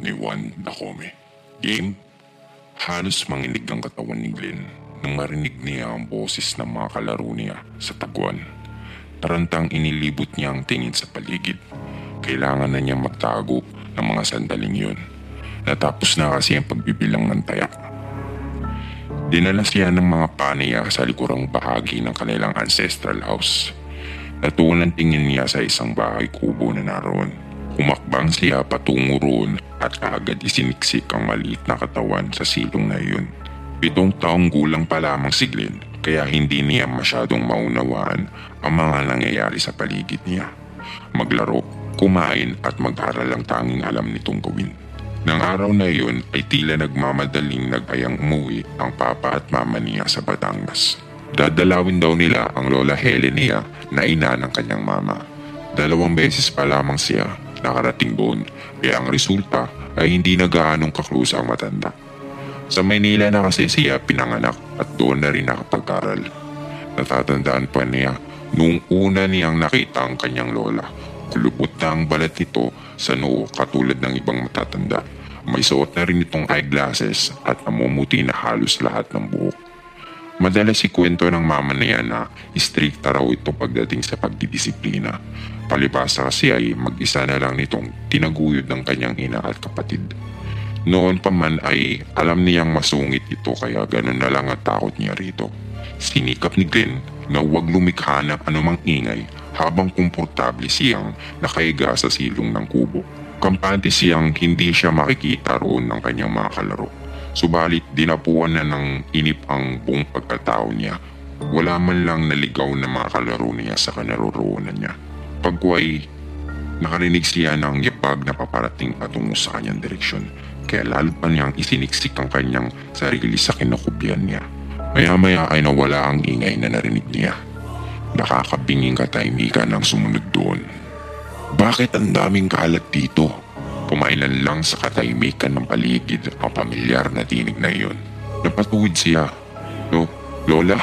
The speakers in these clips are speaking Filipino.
Ni Juan Dacome. Game, halos manginig ang katawan ni Glenn nang marinig niya ang boses ng mga kalaro niya sa taguan. Tarantang inilibot niya ang tingin sa paligid. Kailangan na niyang magtago ng mga sandaling yun. Natapos na kasi ang pagbibilang ng tayak. Dinala siya ng mga paniya sa likurang bahagi ng kanilang ancestral house. Natuon ang tingin niya sa isang bahay kubo na naroon. Humakbang siya patungo roon at kaagad isiniksik ang maliit na katawan sa silong na iyon. Pitong taong gulang pa lamang si Glenn kaya hindi niya masyadong maunawaan ang mga nangyayari sa paligid niya. Maglaro, kumain at mag-aral ang tanging alam nitong gawin. Nang araw na iyon ay tila nagmamadaling nag-ayang umuwi ang papa at mama niya sa Batangas. Dadalawin daw nila ang lola Helenia na ina ng kanyang mama. Dalawang beses pa lamang siya nakarating doon kaya ang resulta ay hindi na gaanong kaklose ang matanda. Sa Maynila na kasi siya pinanganak at doon na rin nakapag-aral. Natatandaan pa niya noong una niyang nakita ang kanyang lola. Kulubot na ang balat nito sa noo katulad ng ibang matatanda. May suot na rin itong eyeglasses at namumuti na halos lahat ng buhok. Madalas si kwento ng mama niya na istrikta raw ito pagdating sa pagdidisiplina. Palibasa kasi ay mag-isa na lang nitong tinaguyod ng kanyang ina at kapatid. Noon pa man ay alam niyang masungit ito kaya ganun na lang ang takot niya rito. Sinikap ni Glenn na huwag lumikha ng anumang ingay habang komportable siyang nakahiga sa silong ng kubo. Kampante siyang hindi siya makikita roon ng kanyang mga kalaro. Subalit dinapuan na ng inip ang buong pagkatao niya. Wala man lang naligaw na mga kalaro niya sa kanaroroonan niya. Pagkuay, nakarinig siya ng yapag na paparating patungo sa kanyang direksyon. Kaya lalo pa niyang isiniksik ang kanyang sarili sa kinukubyan niya. Maya-maya ay nawala ang ingay na narinig niya. Nakakabinging katahimikan ang sumunod doon. Bakit ang daming kalat dito? Pumailan lang sa katahimikan ng paligid ang pamilyar na tinig na iyon. Napatuwid siya. Lo, Lola?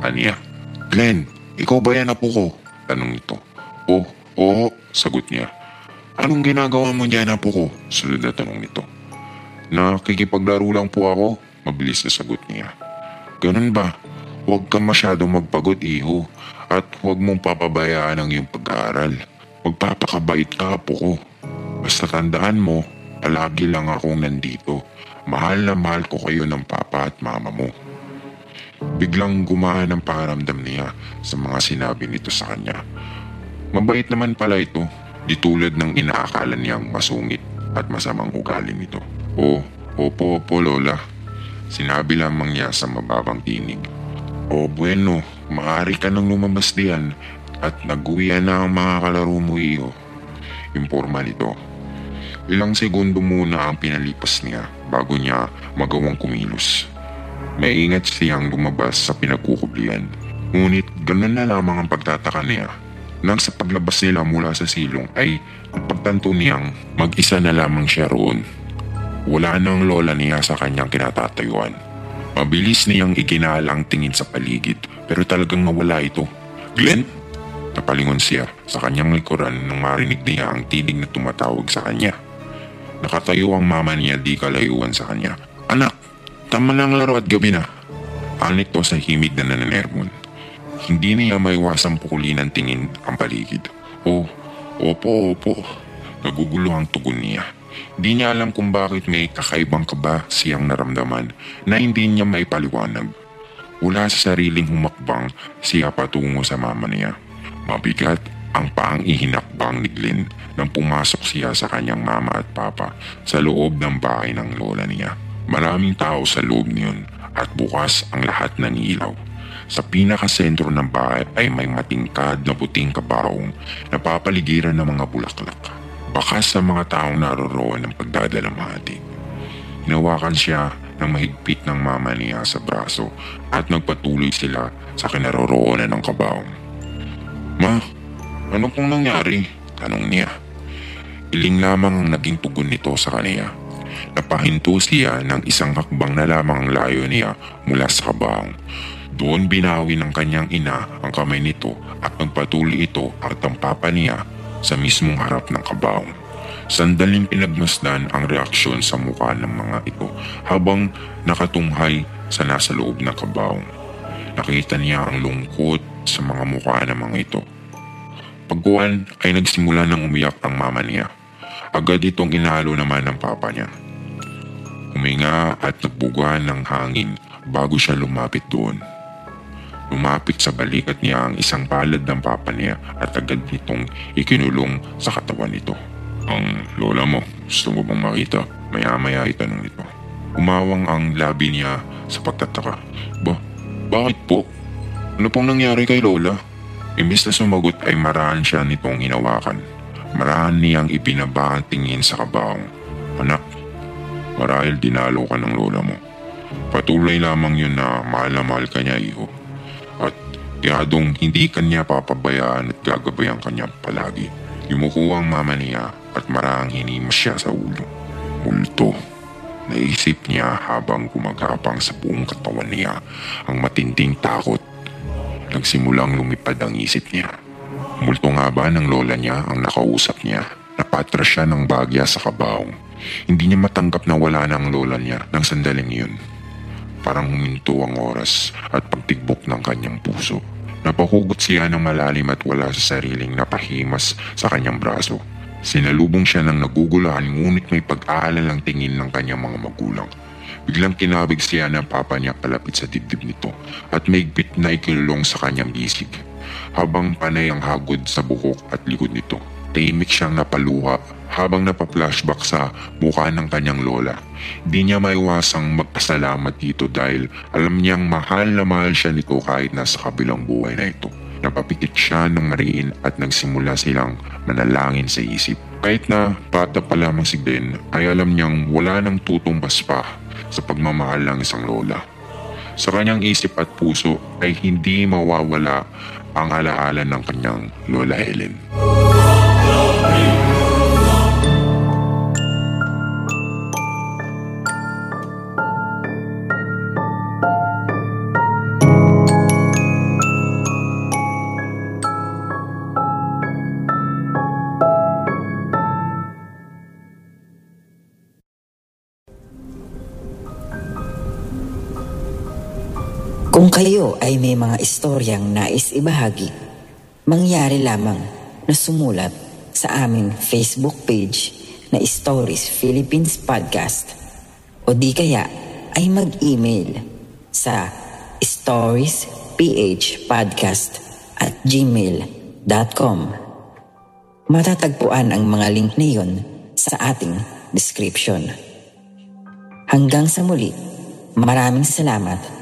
Aniya? Glenn, ikaw ba yan apo ko? Tanong nito. Oh, oo, sagot niya. Anong ginagawa mo dyan apo ko? Sunod na tanong nito. Nakikipaglaro lang po ako, mabilis na sagot niya. Ganun ba? Huwag kang masyadong magpagod iho at huwag mong papabayaan ang iyong pag-aaral. Magpapakabait ka po ko. Basta tandaan mo, palagi lang akong nandito. Mahal na mahal ko kayo ng papa at mama mo. Biglang gumaan ang pakiramdam niya sa mga sinabi nito sa kanya. Mabait naman pala ito, di tulad ng inaakala niyang masungit at masamang ugali nito. Oh, opo opo lola. Sinabi lamang niya sa mababang tinig. O bueno, maaari ka nang lumabas diyan at nag-uwian na ang mga kalaro mo iyo. Imporma nito. Ilang segundo muna ang pinalipas niya bago niya magawang kumilos. May ingat siyang lumabas sa pinagkukublian. Ngunit ganun na lamang ang pagtataka niya. Nang sa paglabas nila mula sa silong ay napagtanto niyang mag-isa na lamang siya roon. Wala nang lola niya sa kanyang kinatatayuan. Mabilis niyang ikinalang tingin sa paligid pero talagang nawala ito. Glenn? Napalingon siya sa kanyang likuran nang marinig niya ang tinig na tumatawag sa kanya. Nakatayo ang mama niya di kalayuan sa kanya. Anak, tama ang laro at gabi na. Anik to sa himig na nananermon. Hindi niya maiwasang pukulin ng tingin ang paligid. Oh, opo, opo. Nagugulo ang tugon niya. Di niya alam kung bakit may kakaibang kaba siyang naramdaman na hindi niya maipaliwanag. Wala sa sariling humakbang siya patungo sa mama niya. Mabigat ang paang ihinakbang ni Glenn nang pumasok siya sa kanyang mama at papa sa loob ng bahay ng lola niya. Maraming tao sa loob niyon at bukas ang lahat ng ilaw. Sa pinakasentro ng bahay ay may matingkad na puting kabaong na papaligiran ng mga bulaklak. Baka sa mga taong naroroon ng pagdadalamhati. Hinawakan siya ng mahigpit ng mama niya sa braso at nagpatuloy sila sa kinaroroonan ng kabaong. Ma, ano pong nangyari? Tanong niya. Iling lamang ang naging tugon nito sa kaniya. Napahinto siya ng isang hakbang na lamang ang layo niya mula sa kabaong. Doon binawi ng kanyang ina ang kamay nito at nagpatuloy ito at ang papa niya sa mismong harap ng kabaong. Sandaling pinagmasdan ang reaksyon sa mukha ng mga ito habang nakatunghay sa nasa loob ng kabaong. Nakita niya ang lungkot sa mga mukha ng mga ito. Pagkuhan ay nagsimula ng umiyak ang mama niya. Agad itong inalo naman ng papa niya. Huminga at nagbugan ng hangin bago siya lumapit doon. Lumapit sa balikat niya ang isang palad ng papa niya at agad nitong ikinulong sa katawan nito. Ang lola mo, gusto mo bang makita? Maya-maya itanong nito. Umawang ang labi niya sa pagtataka. Ba, bakit po? Ano pong nangyari kay lola? Imbis na sumagot ay marahan siya nitong hinawakan. Marahan niyang ibinaba ang tingin sa kabaong. Anak, marahil dinalo ka ng lola mo. Patuloy lamang yun na mahal na mahal ka niya, iho. Tiyadong hindi kanya papabayaan at gagabayan kanya palagi. Yumuko ang mama niya at marahang hinimas siya sa ulo. Multo. Naisip niya habang gumagapang sa buong katawan niya ang matinding takot. Nagsimulang lumipad ang isip niya. Multo nga ba ng lola niya ang nakausap niya? Napatras siya ng bagya sa kabaong. Hindi niya matanggap na wala na ang lola niya ng sandaling yun. Parang huminto ang oras at pagtigbok ng kanyang puso. Napahugot siya ng malalim at wala sa sariling napahimas sa kanyang braso. Sinalubong siya ng naguguluhan ngunit may pag-aalalang tingin ng kanyang mga magulang. Biglang kinabig siya ng papa niya palapit sa dibdib nito at maigpit na ikinulong sa kanyang isig. Habang panay ang hagod sa buhok at likod nito, tahimik siyang napaluha habang napaflashback sa mukha ng kanyang lola. Di niya maiwasang magpasalamat dito dahil alam niyang mahal na mahal siya nito kahit nasa kabilang buhay na ito. Napapikit siya ng mariin at nagsimula silang manalangin sa isip. Kahit na bata pa lamang si Ben ay alam niyang wala nang tutumbas pa sa pagmamahal ng isang lola. Sa kanyang isip at puso ay hindi mawawala ang alaala ng kanyang lola Helen. Kung kayo ay may mga istoryang nais ibahagi, mangyari lamang na sumulat sa aming Facebook page na Stories Philippines Podcast o di kaya ay mag-email sa storiesphpodcast at gmail.com Matatagpuan ang mga link na iyon sa ating description. Hanggang sa muli, maraming salamat